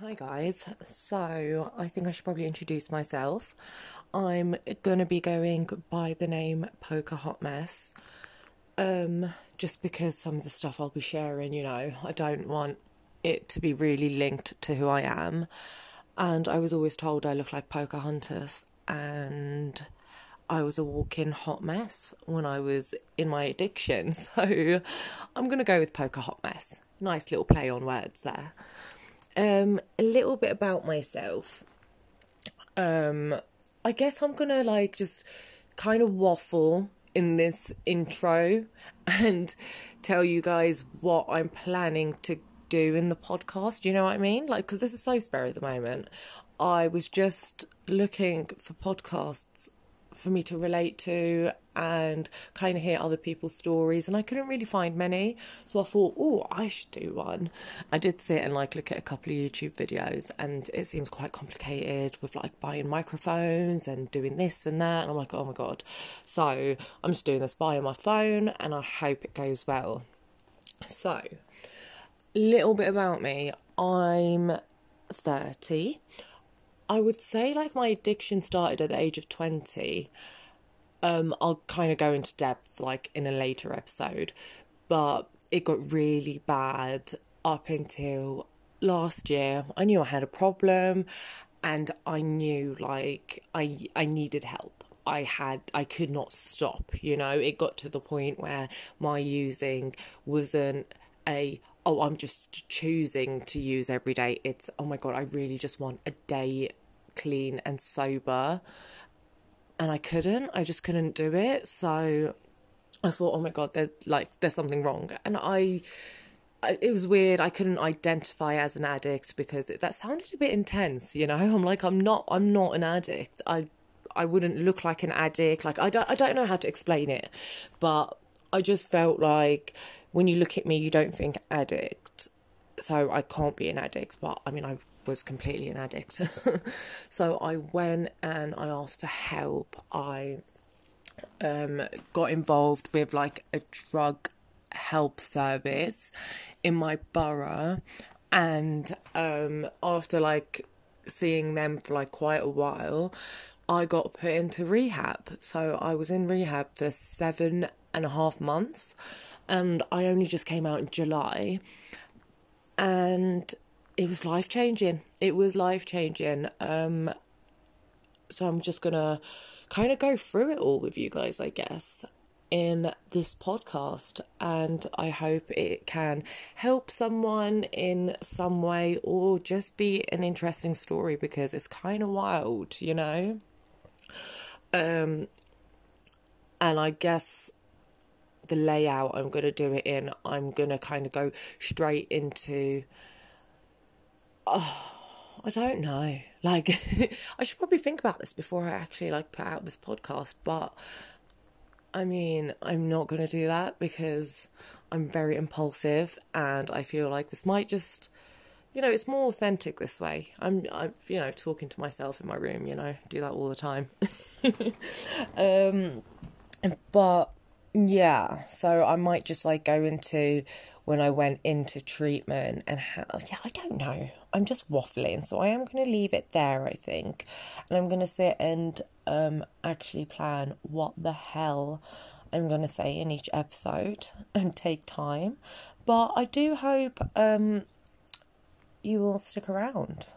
Hi guys. So, I think I should probably introduce myself. I'm to be going by the name Poker Hot Mess. Um just because some of the stuff I'll be sharing, you know, I don't want it to be really linked to who I am. And I was always told I look like Pocahontas and I was a walking hot mess when I was in my addiction. So, I'm to go with Poker Hot Mess. Nice little play on words there. Um, a little bit about myself. Um, I guess I'm gonna like just kind of waffle in this intro and tell you guys what I'm planning to do in the podcast. You know what I mean? Like, because this is so spare at the moment. I was just looking for podcasts for me to relate to and kind of hear other people's stories and I couldn't really find many. So I thought oh I should do one. I did sit and like look at a couple of YouTube videos and it seems quite complicated with like buying microphones and doing this and that and I'm like oh my god. So I'm just doing this via my phone and I hope it goes well. So little bit about me. I'm 30 I would say like my addiction started at the age of 20. Um, I'll kind of go into depth like in a later episode, but it got really bad up until last year. I knew I had a problem and I knew like I I needed help. I had I could not stop, you know. It got to the point where my using wasn't a oh I'm just choosing to use every day. It's oh my god, I really just want a day clean and sober. And I couldn't. I just couldn't do it. So I thought, oh my god, there's like there's something wrong. And I it was weird. I couldn't identify as an addict because it, that sounded a bit intense, you know. I'm like I'm not I'm not an addict. I I wouldn't look like an addict. Like I don't I don't know how to explain it. But I just felt like when you look at me, you don't think addict. So I can't be an addict, but I mean, I was completely an addict. so I went and I asked for help. I um, got involved with like a drug help service in my borough, and um, after like seeing them for like quite a while, I got put into rehab. So I was in rehab for seven and a half months, and I only just came out in July. And it was life changing. It was life changing. Um, so I'm just gonna kind of go through it all with you guys, I guess, in this podcast, and I hope it can help someone in some way or just be an interesting story because it's kind of wild, you know. Um, and I guess the layout I'm to do it in, I'm to kind of go straight into. Oh, I don't know. Like, I should probably think about this before I actually like put out this podcast, but I mean, I'm not going to do that because I'm very impulsive and I feel like this might just you know, it's more authentic this way. I'm, I'm, you know, talking to myself in my room. You know, do that all the time. um, but yeah, so I might just like go into when I went into treatment and how. Yeah, I don't know. I'm just waffling, so I am going to leave it there. I think, and I'm going to sit and um actually plan what the hell I'm going to say in each episode and take time. But I do hope um you will stick around.